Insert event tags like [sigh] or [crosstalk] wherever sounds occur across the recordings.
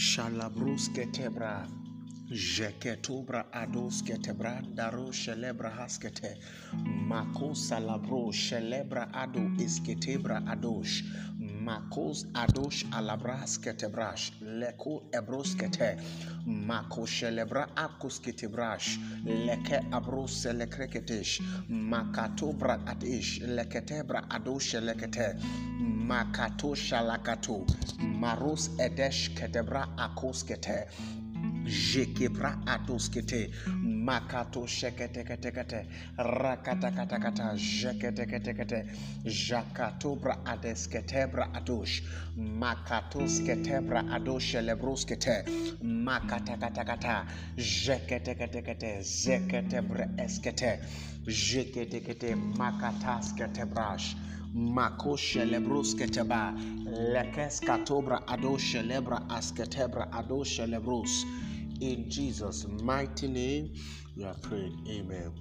Shalabruske tebra. Jeketobra adoske tebra daro shelebra haskete. Mako salabro shelebra ado isketebra adosh. Makos adosh alabraske tebrash. Leko ebroskete. Mako shelebra akusketebrash. Leke abros lekreketesh. Makatobra adish. Leketebra adosh lekete. Makato shalakato. Maros edesh ketebra akoskete. Jekebra atoskete. Makato sheketeketekete rakatakatakata jeketeketekete. Jakatobra adesketebra adosh. Makatosketebra adoshelebroskete. Makatakatakata jeketeketekete. Zeketebre eskete. Jeketekete. Makatasketebраsh Mako shelebrosketeba lekeskatobra adoshelebra asketebra adoshelebros in Jesus' mighty name, we are praying. Amen.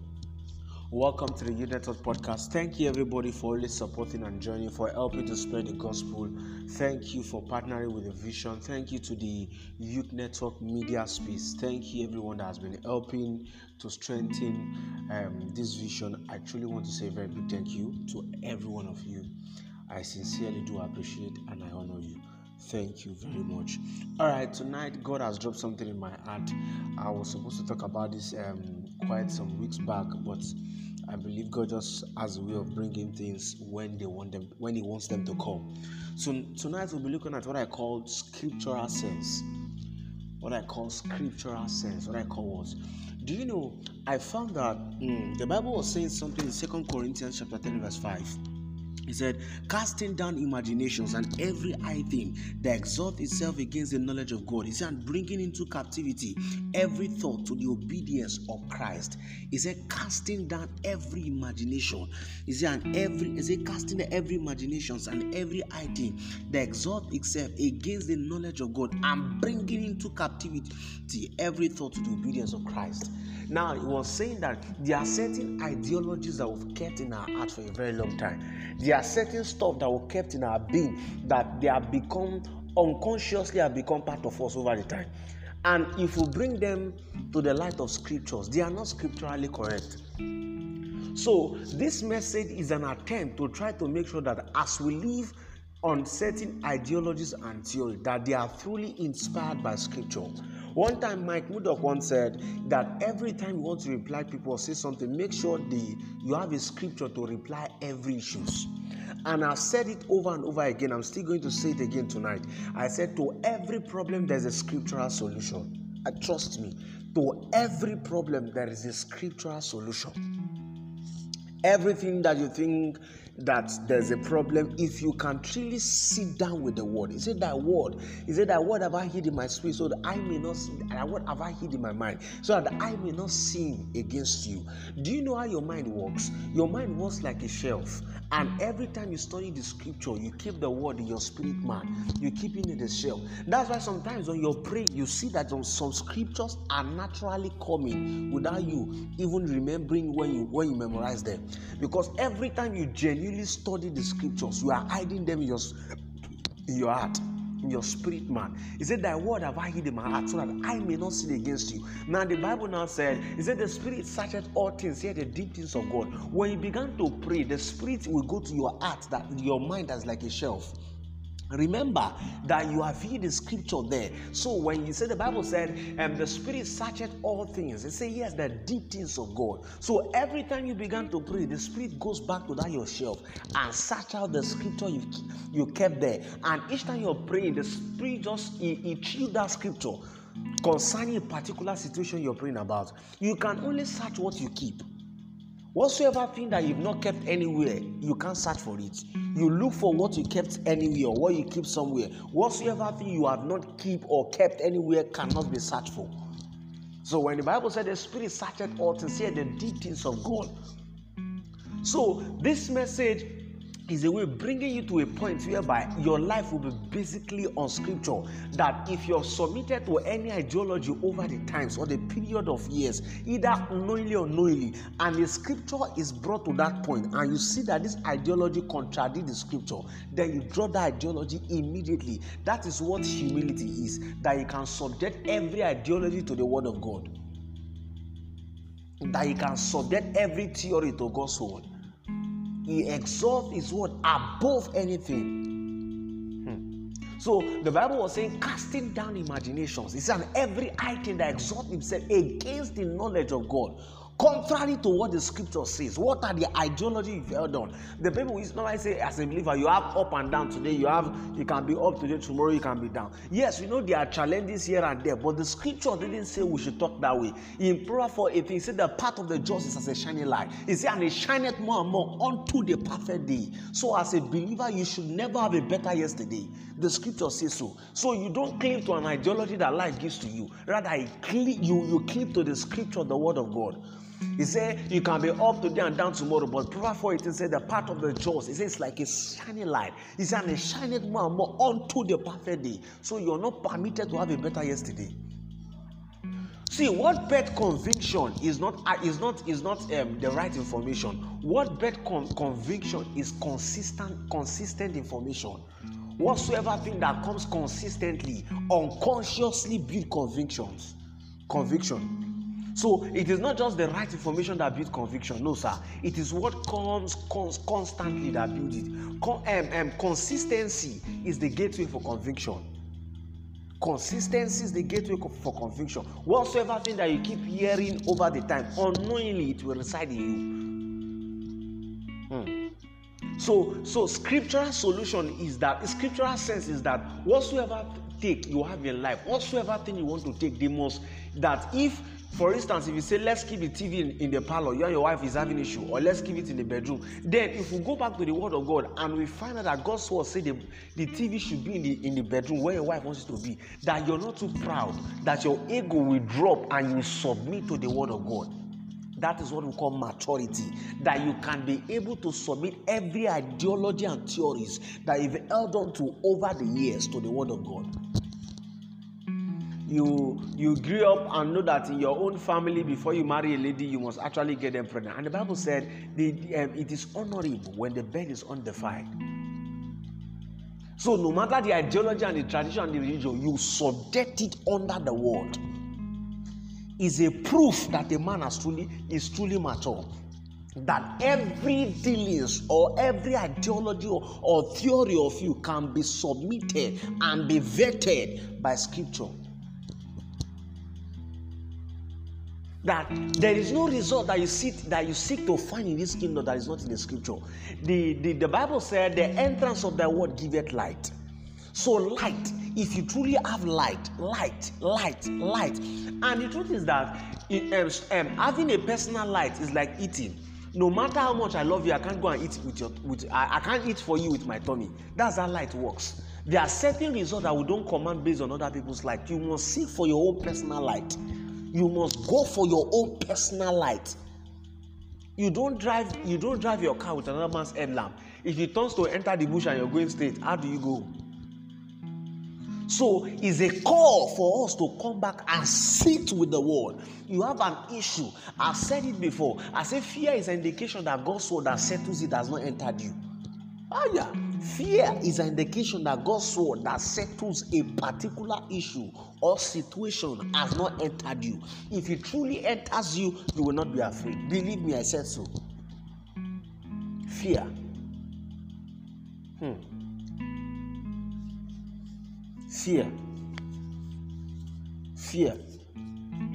Welcome to the Network podcast. Thank you, everybody, for always supporting and joining, for helping to spread the gospel. Thank you for partnering with the vision. Thank you to the Youth Network Media Space. Thank you, everyone that has been helping to strengthen um, this vision. I truly want to say a very big thank you to every one of you. I sincerely do appreciate and I honor you. Thank you very much. All right, tonight God has dropped something in my heart. I was supposed to talk about this um, quite some weeks back, but I believe God just has a way of bringing things when they want them, when He wants them to come. So tonight we'll be looking at what I call scriptural sense. What I call scriptural sense. What I call what? Do you know? I found that mm, the Bible was saying something in Second Corinthians chapter 10, verse 5. He said, casting down imaginations and every high thing that exalts itself against the knowledge of God. He said, bringing into captivity every thought to the obedience of Christ. He said, casting down every imagination. He said, and every, he said, casting down every imaginations and every high thing that exalts itself against the knowledge of God and bringing into captivity every thought to the obedience of Christ. Now, he was saying that there are certain ideologies that we've kept in our heart for a very long time. There are certain stuff that we've kept in our being that they have become unconsciously have become part of us over the time. And if we bring them to the light of scriptures, they are not scripturally correct. So, this message is an attempt to try to make sure that as we live on certain ideologies and theory, that they are truly inspired by scripture. One time, Mike Murdock once said that every time you want to reply people or say something, make sure the you have a scripture to reply every issues. And I've said it over and over again. I'm still going to say it again tonight. I said to every problem there's a scriptural solution. Uh, trust me. To every problem there is a scriptural solution. Everything that you think that there's a problem if you can truly sit down with the word. Is it that word. Is it that word have I hid in my spirit so that I may not sin. And what have I hid in my mind so that I may not sin against you. Do you know how your mind works? Your mind works like a shelf. And every time you study the scripture, you keep the word in your spirit man. You keep it in the shelf. That's why sometimes when you pray, you see that some scriptures are naturally coming without you even remembering when you when you memorize them. Because every time you genuinely study the scriptures, you are hiding them in your in your heart in your spirit man. He said, Thy word have I hid in my heart so that I may not sin against you. Now, the Bible now said, He said, The spirit searcheth all things, yet the deep things of God. When you began to pray, the spirit will go to your heart, that your mind as like a shelf. Remember that you have hid the scripture there. So when you say the Bible said, um, the Spirit searcheth all things, it say yes, the deep things of God. So every time you begin to pray, the Spirit goes back to that your shelf and search out the scripture you you kept there. And each time you're praying, the Spirit just he, he chew that scripture concerning a particular situation you're praying about. You can only search what you keep. Whatsoever thing that you've not kept anywhere, you can't search for it. You look for what you kept anywhere, what you keep somewhere. Whatsoever thing you have not keep or kept anywhere cannot be searched for. So when the Bible said the Spirit searched all to see the deep things of God. So this message is a way bringing you to a point whereby your life will be basically on scripture. That if you're submitted to any ideology over the times or the period of years, either knowingly or unknowingly, and the scripture is brought to that point, and you see that this ideology contradicts the scripture, then you draw that ideology immediately. That is what humility is that you can subject every ideology to the word of God, that you can subject every theory to God's word he exalts his word above anything. So the Bible was saying, casting down imaginations. It's an every item that exalts himself against the knowledge of God contrary to what the scripture says. What are the ideology you've held on? The people is not. normally say, as a believer, you have up and down today. You have you can be up today, tomorrow you can be down. Yes, we know there are challenges here and there, but the scripture didn't say we should talk that way. In Proverbs 4 18, he said the path of the just is as a shining light. He said, and it shineth more and more unto the perfect day. So, as a believer, you should never have a better yesterday. The scripture says so. So you don't cling to an ideology that life gives to you. Rather, you, you cling to the scripture, the word of God. He said you can be up today and down tomorrow, but Proverbs 4 18 said the part of the jaws, he says it's like a shining light. He said, and it shineth more and more unto the perfect day. So you're not permitted to have a better yesterday. See, what bad conviction is not uh, is not is not um, the right information. What bad con- conviction is consistent consistent information. Whatsoever thing that comes consistently, unconsciously build convictions. Conviction. So it is not just the right information that builds conviction. No, sir. It is what comes cons- constantly that builds it. Con- um, um, consistency is the gateway for conviction. Consistency is the gateway for conviction. Whatsoever thing that you keep hearing over the time, unknowingly it will reside in you. Hmm. So, so scriptural solution is that scriptural sense is that whatsoever take you have in life, whatsoever thing you want to take, they must that if for instance if you say let's keep the tv in, in the parlor you and your wife is having issue or let's keep it in the bedroom then if we go back to the word of god and we find out that god's word say the, the tv should be in the in the bedroom where your wife wants it to be that you're not too proud that your ego will drop and you submit to the word of god that is what we call maturity. That you can be able to submit every ideology and theories that you've held on to over the years to the word of god you you grew up and know that in your own family before you marry a lady you must actually get them pregnant. And the bible said the, um, it is honorable when the bed is undefiled so no matter the ideology and the tradition and the religion you subject it under the word. Is a proof that a man has truly is truly mature. That every dealings or every ideology or, or theory of you can be submitted and be vetted by scripture that there is no result that you seek that you seek to find in this kingdom that is not in the scripture. The, the, the Bible said the entrance of the word giveth light. So light, if you truly have light, light, light, light, and the truth is that it, um, um, having a personal light is like eating. No matter how much I love you, I can't go and eat with your with I, I can't eat for you with my tummy. That's how light works. There are certain results that we don't command based on other people's light. You must seek for your own personal light you must go for your own personal light. You don't drive you don't drive your car with another man's headlamp. If he turns to enter the bush and you're going straight how do you go? So it's a call for us to come back and sit with the word. You have an issue. I've said it before. I say fear is an indication that god's word that settles it has not entered you. Oh yeah Fear is an indication that God's word that settles a particular issue or situation has not entered you. If it truly enters you, you will not be afraid. Believe me, I said so. Fear. Hmm. Fear. Fear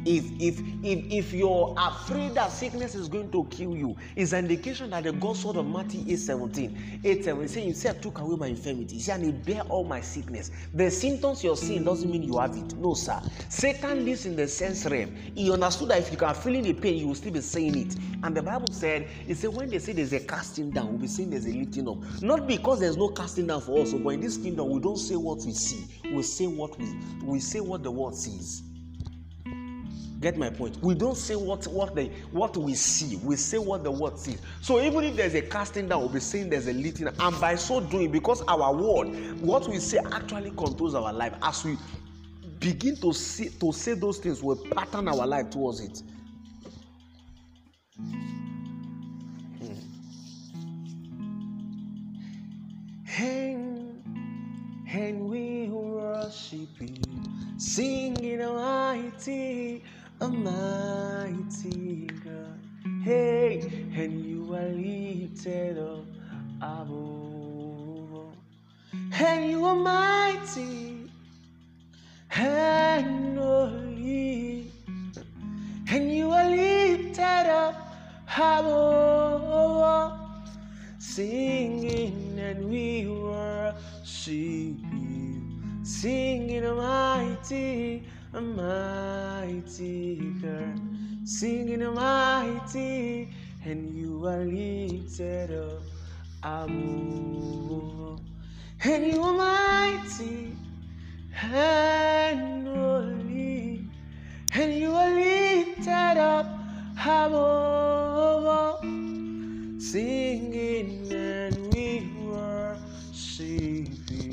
if if if if you're afraid that sickness is going to kill you it's an indication that the gospel of matthew 8 17 8 7 saying you said took away my infirmity. He and he bear all my sickness. The symptoms you're seeing doesn't mean you have it. No sir. Satan lives in the sense realm. He understood that if you can feel the pain you will still be saying it. And the bible said he said when they say there's a casting down we'll be saying there's a lifting up. Not because there's no casting down for us but in this kingdom we don't say what we see. We say what we we say what the word sees Get my point? We don't say what what the what we see. We say what the word sees. So even if there's a casting down, we'll be saying there's a lifting. And by so doing, because our word, what we say actually controls our life. As we begin to see to say those things, we pattern our life towards it. Hmm. And, and we worship you, singing mighty a mighty God. Hey, and you are lifted up above. And you are mighty and holy. And you are lifted up above. Singing and we worship you. Singing a mighty singing mighty, and you are lifted up above. And you are mighty and holy, and you are lifted up above. Singing and we worship you,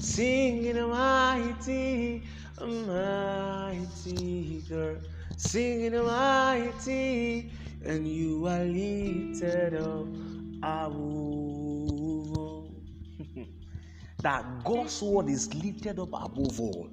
singing mighty mighty girl, singing mighty, and you are lifted up above. [laughs] that God's word is lifted up above all.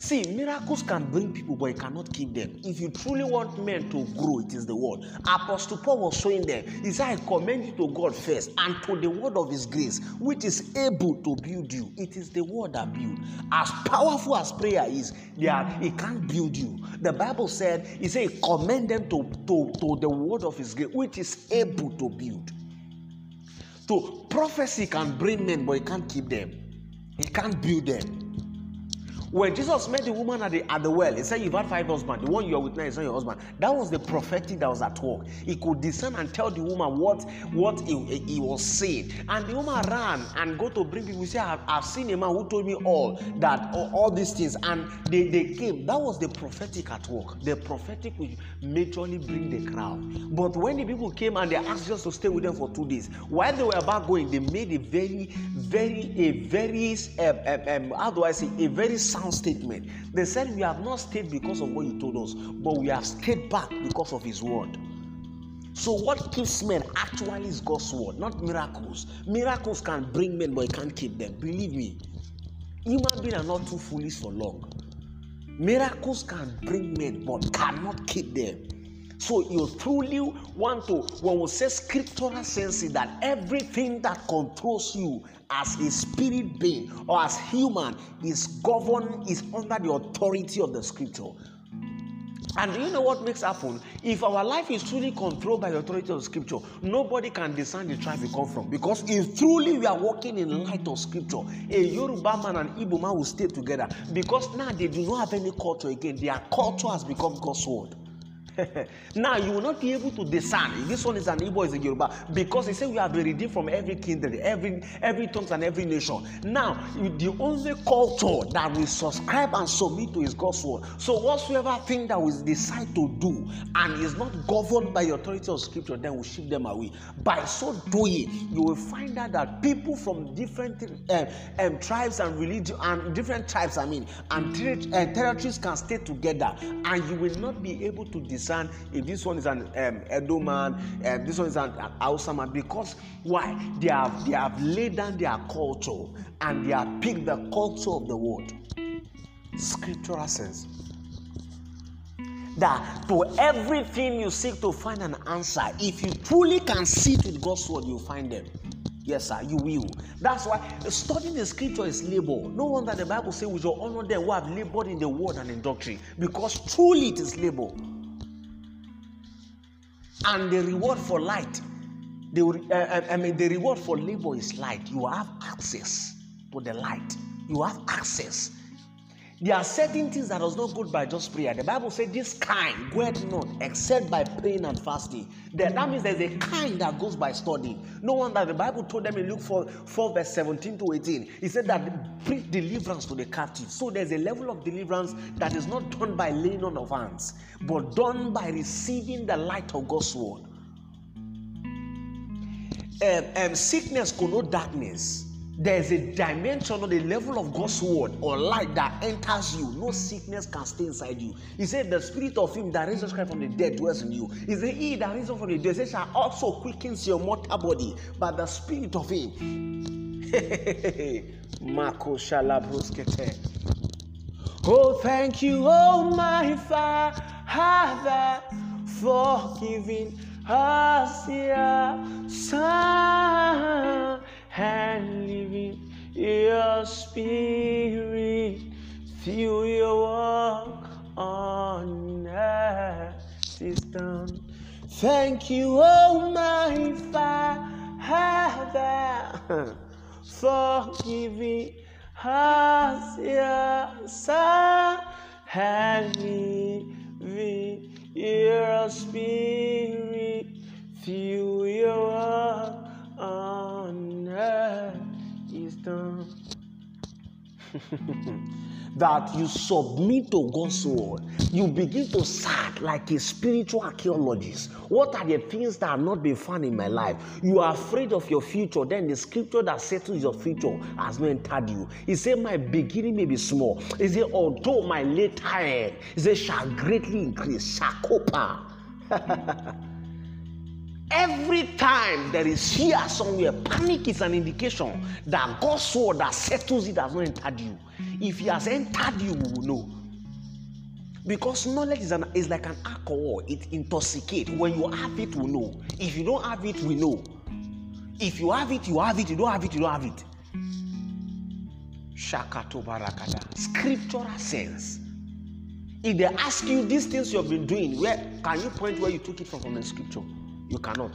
See, miracles can bring people, but it cannot keep them. If you truly want men to grow, it is the word. Apostle Paul was showing them, he said, I commend you to God first and to the word of his grace, which is able to build you. It is the word that builds. As powerful as prayer is, are, it can't build you. The Bible said, he said, commend them to, to, to the word of his grace, which is able to build. So prophecy can bring men, but it can't keep them. It can't build them. When Jesus met the woman at the, at the well, he said, You've had five husbands. The one you are with now is not your husband. That was the prophetic that was at work. He could discern and tell the woman what, what he, he was saying. And the woman ran and go to bring people. Said, I've, I've seen a man who told me all that, all, all these things. And they, they came. That was the prophetic at work. The prophetic will majorly bring the crowd. But when the people came and they asked Jesus to stay with them for two days, while they were about going, they made a very, very, a very, um, um, um, how do I say, a very sound statement. They said, We have not stayed because of what you told us, but we have stayed back because of His word. So, what keeps men actually is God's word, not miracles. Miracles can bring men, but it can't keep them. Believe me, human beings are not too foolish for long. Miracles can bring men, but cannot keep them. So you truly want to, when we say scriptural sense, that everything that controls you as a spirit being or as human is governed, is under the authority of the scripture. And do you know what makes happen? If our life is truly controlled by the authority of Scripture, nobody can discern the tribe we come from. Because if truly we are walking in light of Scripture, a Yoruba man and Igbo man will stay together. Because now they do not have any culture again. Their culture has become God's word. [laughs] now you will not be able to discern if this one is an Igbo is a Yoruba because he said we have been redeemed from every kindred, every every tongue and every nation. Now the only culture that we subscribe and submit to is God's word. So whatsoever thing that we decide to do and is not governed by the authority of Scripture, then we ship them away. By so doing, you will find out that people from different uh, um, tribes and religion and different tribes, I mean, and ter- uh, territories can stay together, and you will not be able to discern understand if this one is an um, Edo man, um, this one is an Hausa man, because why? They have they have laid down their culture and they have picked the culture of the world. Scriptural sense. That for everything you seek to find an answer, if you truly can sit with God's word, you'll find them. Yes, sir, you will. That's why studying the scripture is labor. No wonder the Bible says we shall honor them who have labored in the word and in doctrine, because truly it is labor and the reward for light the uh, i mean the reward for labor is light. You have access to the light. You have access There are certain things that does not go by just prayer. The Bible said this kind goeth not except by praying and fasting. That, that means there's a kind that goes by studying. No wonder the Bible told them in Luke 4, 4 verse 17 to 18. He said that preach deliverance to the captive. So there's a level of deliverance that is not done by laying on of hands, but done by receiving the light of God's word. Um, um, sickness connotes darkness there's a dimension or the level of God's word or light that enters you. No sickness can stay inside you. He said, The spirit of him that raised Christ from the dead dwells in you. He said, He that raised from the dead shall also quickens your mortal body, but the spirit of him. [laughs] Oh, thank you, oh my Father, for giving us your Son and living your spirit. Feel your walk on earth is done. Thank you, oh my Father, [laughs] for giving us your Son. And living your spirit [laughs] that you submit to God's word, you begin to search like a spiritual archaeologist. What are the things that have not been found in my life? You are afraid of your future, then the scripture that settles your future has not entered you. He said, My beginning may be small. He said, Although my later end, he said, shall greatly increase. Shakopa. [laughs] Every time there is fear somewhere, panic is an indication that God's word that settles it has not entered you. If He has entered you, we will know. Because knowledge is, an, is like an alcohol, it intoxicates. When you have it, we know. If you don't have it, we know. If you have it, you have it. You don't have it, you don't have it. Shakato barakada. Scriptural sense. If they ask you these things you have been doing, where can you point where you took it from from the scripture? You cannot.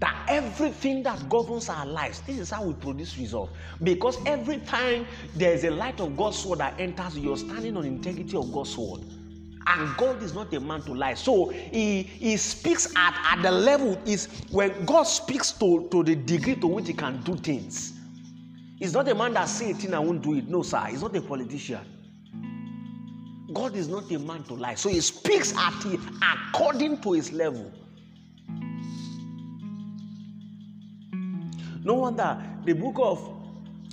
That everything that governs our lives, this is how we produce results. Because every time there is a light of God's word that enters, you're standing on integrity of God's word. And God is not a man to lie. So he, he speaks at, at the level is when God speaks to, to the degree to which he can do things. He's not a man that say a thing and won't do it. No, sir. He's not a politician. God is not a man to lie. So he speaks at it according to his level. No wonder the book of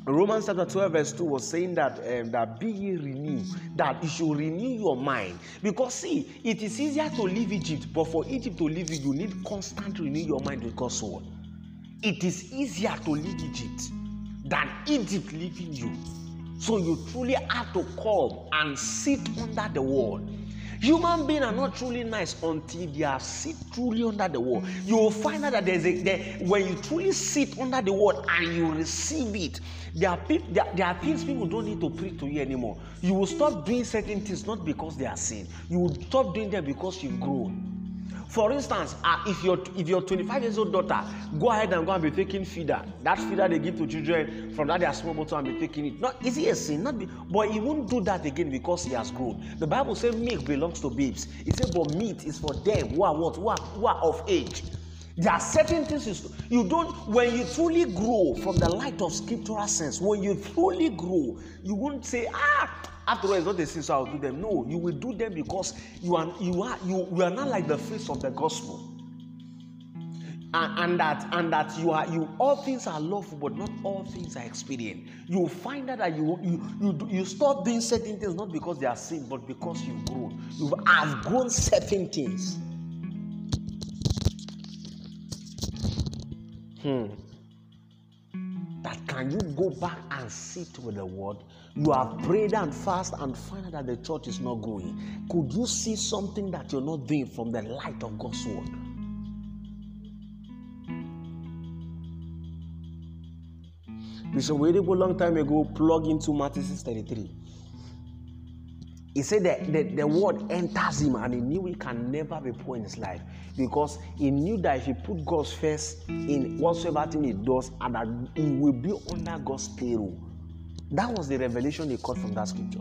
Romans chapter 12, verse 2 was saying that um, that be ye renewed, that you should renew your mind. Because see, it is easier to leave Egypt, but for Egypt to leave you, you need constant renew your mind with God's. It is easier to leave Egypt than Egypt leaving you. So you truly have to come and sit under the wall. Human beings are not truly nice until they are sit truly under the wall. You will find out that there's a there, when you truly sit under the wall and you receive it, there are there, there, are things people don't need to preach to you anymore. You will stop doing certain things not because they are sin. You will stop doing them because you've grown. For instance, uh, if your if your 25 years old daughter go ahead and go and be taking feeder, that feeder they give to children from that their small bottle and be taking it. Not is it a sin? Not be, but he won't do that again because he has grown. The Bible says milk belongs to babes. It says, but meat is for them who are what who are, who are of age. There are certain things you don't when you truly grow from the light of scriptural sense. When you truly grow, you won't say, ah after all, it's not a sin, so I'll do them. No, you will do them because you are you are you, you are not like the face of the gospel. And, and, that and that you are you all things are lawful, but not all things are expedient. You find out that you you you, you stop doing certain things not because they are sin, but because you've grown. You have grown certain things. Hmm. That can you go back and sit with the word? You have prayed and fast and find out that the church is not growing. Could you see something that you're not doing from the light of God's word? Bishop Oyedepo a long time ago plug into Matthew 6:33. He said that the, the word enters him and he knew he can never be poor in his life because he knew that if he put God first in whatsoever thing he does and that he will be under God's payroll That was the revelation he caught from that scripture.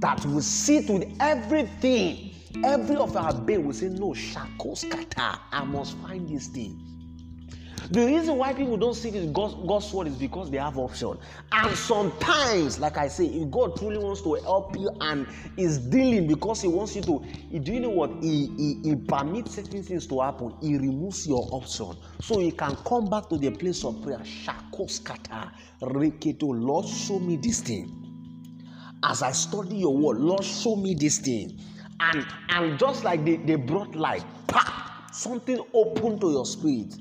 That we sit with everything, every of our being will say, No, Shakos Kata, I must find this thing. The reason why people don't see this God's, God's word is because they have option. And sometimes, like I say, if God truly wants to help you and is dealing because He wants you to, do you know what? He, he, he permits certain things to happen. He removes your option. So you can come back to the place of prayer. Shakoskata, Reketo, Lord, show me this thing. As I study your word, Lord, show me this thing. And, and just like they, they brought light, pa, something open to your spirit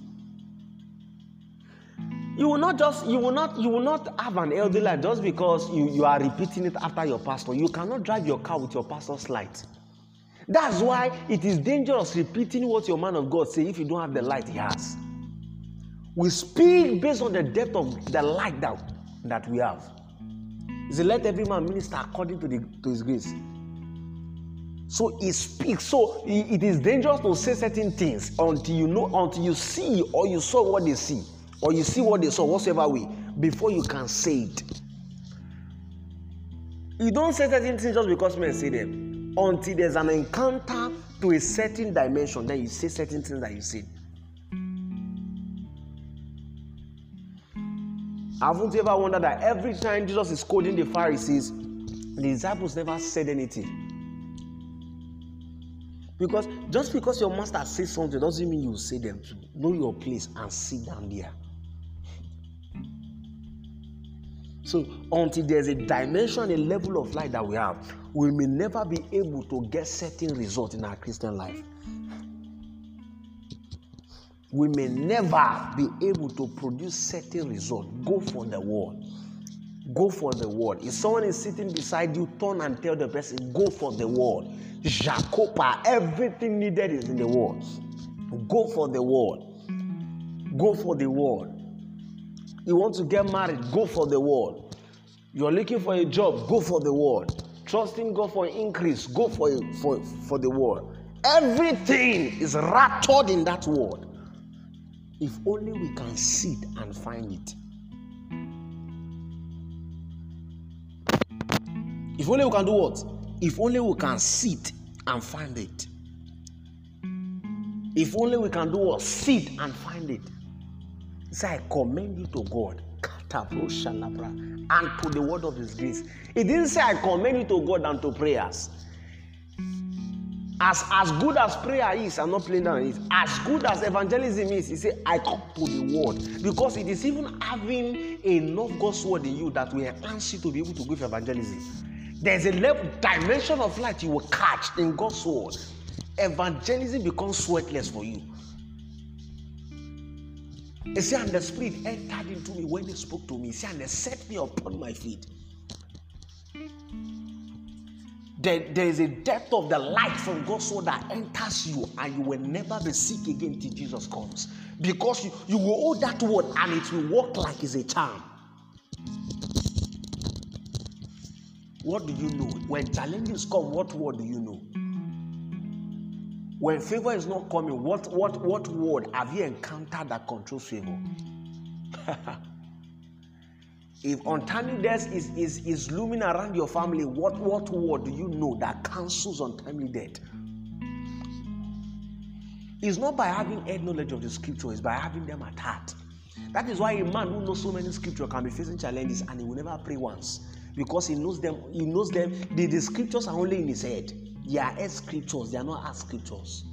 you will not just you will not you will not have an healthy life just because you you are repeating it after your pastor. You cannot drive your car with your pastor's light. That's why it is dangerous repeating what your man of god say if you don't have the light he has. We speak based on the depth of the light that that we have. He let every man minister according to the to his grace. So he speaks. So it is dangerous to say certain things until you know until you see or you saw what they see or you see what they saw, whatsoever way, before you can say it. You don't say certain things just because men say them. Until there's an encounter to a certain dimension, then you say certain things that you say. Haven't you ever wondered that every time Jesus is scolding the Pharisees, the disciples never said anything? Because just because your master says something doesn't mean you say them. Know your place and sit down there. So until there's a dimension, a level of light that we have, we may never be able to get certain results in our Christian life. We may never be able to produce certain results. Go for the word. Go for the word. If someone is sitting beside you, turn and tell the person, go for the word. Jacopa, everything needed is in the word. Go for the word. Go for the word. You want to get married, go for the word. You're looking for a job, go for the word. Trusting God for increase, go for, for, for the word. Everything is wrapped in that word. If only we can sit and find it. If only we can do what? If only we can sit and find it. If only we can do what? Sit and find it. Say, I commend you to God. And to the word of his grace. He didn't say, I commend you to God and to prayers. As, as good as prayer is, I'm not playing down it. As good as evangelism is, he said, I come to the word. Because it is even having enough God's word in you that will enhance you to be able to give evangelism. There's a level dimension of light you will catch in God's word. Evangelism becomes sweatless for you. He said, and the Spirit entered into me when He spoke to me. He said, and they set me upon my feet. There, there is a depth of the light from God's word that enters you, and you will never be sick again till Jesus comes. Because you, you will hold that word and it will work like it's a charm. What do you know? When challenges come, what word do you know? When favor is not coming, what what what word have you encountered that controls favor? [laughs] if untimely death is, is, is looming around your family, what, what word do you know that cancels untimely death? It's not by having head knowledge of the scripture, it's by having them at heart. That is why a man who knows so many scripture can be facing challenges and he will never pray once because he knows them. He knows them. The, the scriptures are only in his head. They are as scriptures, they are not as scriptures.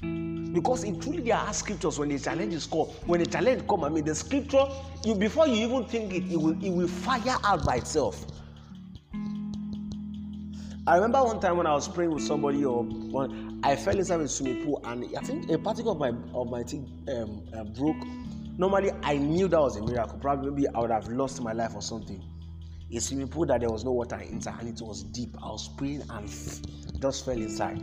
Because in truly they are as scriptures when the challenge is called. When the challenge come, I mean the scripture, you before you even think it, it will it will fire out by itself. I remember one time when I was praying with somebody, or when I fell inside a swimming pool, and I think a particle of my of my thing um, uh, broke. Normally, I knew that was a miracle. Probably, maybe I would have lost my life or something a swimming pool that there was no water inside and it was deep. I was praying and just fell inside.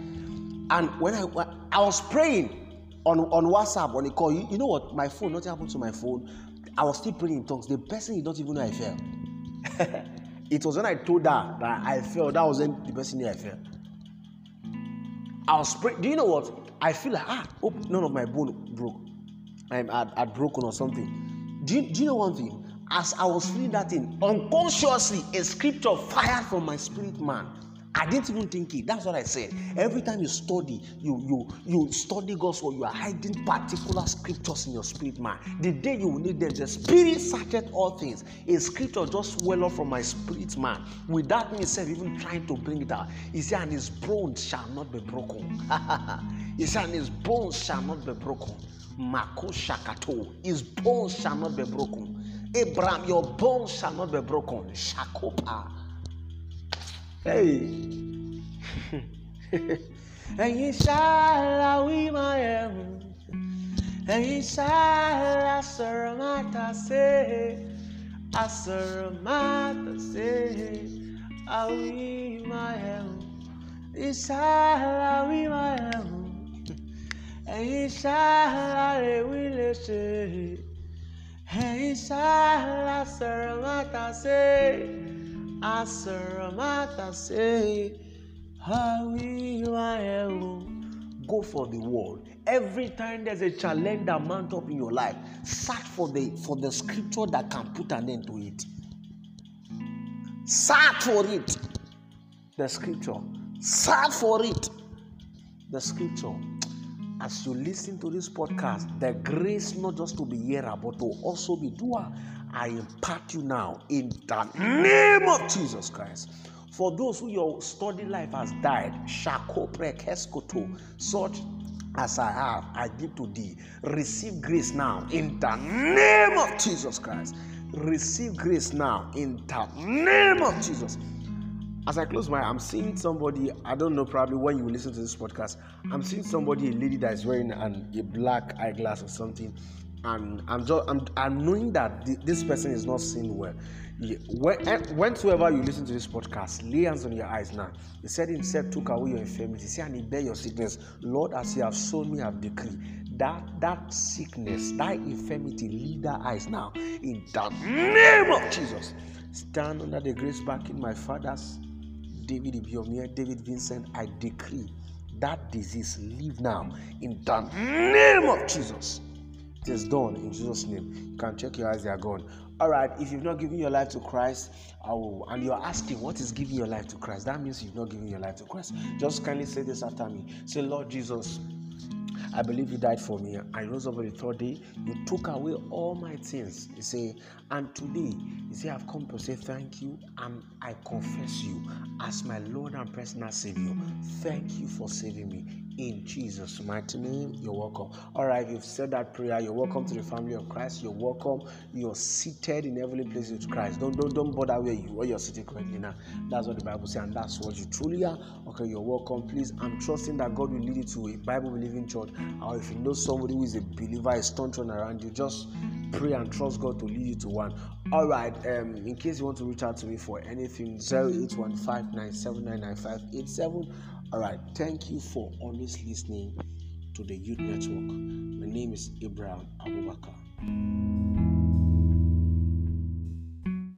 And when I I was praying on, on WhatsApp on a call, you, you know what? My phone, nothing happened to my phone. I was still praying in tongues. The person did not even know I fell. [laughs] it was when I told her that I fell. That wasn't the person knew I fell. I was praying. Do you know what? I feel like ah, hope none of my bone broke. I had, had broken or something do you, do you know one thing? As I was reading that thing, unconsciously, a scripture fired from my spirit man. I didn't even think it. That's what I said. Every time you study, you you you study God's word, you are hiding particular scriptures in your spirit man. The day you will need them, the spirit searcheth all things. A scripture just well up from my spirit man without me self even trying to bring it out. He said, and his bones shall not be broken. [laughs] he said, and his bones shall not be broken. Makushakato. His bones shall not be broken. Abraham, your bones shall not be broken. Shakopa. Hey. [laughs] ẹ̀yin ṣáàlà wí máa ẹ̀hún ẹ̀yin ṣáàlà sọ̀rọ̀ má ta ṣe àsọ̀rọ̀ má ta ṣe àwí máa ẹ̀hún ìṣáàlà wí máa ẹ̀hún ẹ̀yin má ta ṣe. Asaramata say, Go for the world. Every time there's a challenge that mount up in your life, search for the for the scripture that can put an end to it. Search for it. The scripture. Search for it. The scripture. As you listen to this podcast, the grace not just to be hearer, but to also be doer I impart you now in the name of Jesus Christ. For those who your study life has died, such as I have, I give to thee. Receive grace now in the name of Jesus Christ. Receive grace now in the name of Jesus. As I close my, eye, I'm seeing somebody. I don't know. Probably when you listen to this podcast, I'm seeing somebody, a lady that is wearing an, a black eyeglass or something, and I'm just I'm, I'm knowing that th- this person is not seeing well. When, eh, whensoever you listen to this podcast, lay hands on your eyes now. He said himself took away your infirmity. He said, and he bear your sickness. Lord, as you have shown me, have decreed that that sickness, that infirmity, lead our eyes now in the name of Jesus. Stand under the grace back in my father's David Ibiyeomie, David Vincent. I decree that disease leave now in the name of Jesus. It is done in Jesus' name. You can check your eyes, they are gone. All right, if you've not given your life to Christ, will, and you're asking what is giving your life to Christ, that means you've not given your life to Christ. Just kindly say this after me. Say, Lord Jesus, I believe you died for me. I rose up on the third day. You took away all my sins. You say, and today, you say, I've come to say thank you and I confess you as my Lord and personal Savior. Thank you for saving me. In Jesus' mighty name, you're welcome. All right, you've said that prayer. You're welcome to the family of Christ. You're welcome. You're seated in heavenly places with Christ. Don't don't don't bother where you where you're sitting currently now. That's what the Bible says, and that's what you truly are. Okay, you're welcome. Please, I'm trusting that God will lead you to a Bible believing church. Or if you know somebody who is a believer, staunch one around you, just pray and trust God to lead you to one. All right. Um, in case you want to reach out to me for anything, 081597998587. All right. Thank you for always listening to the Youth Network. My name is Abraham Abubakar.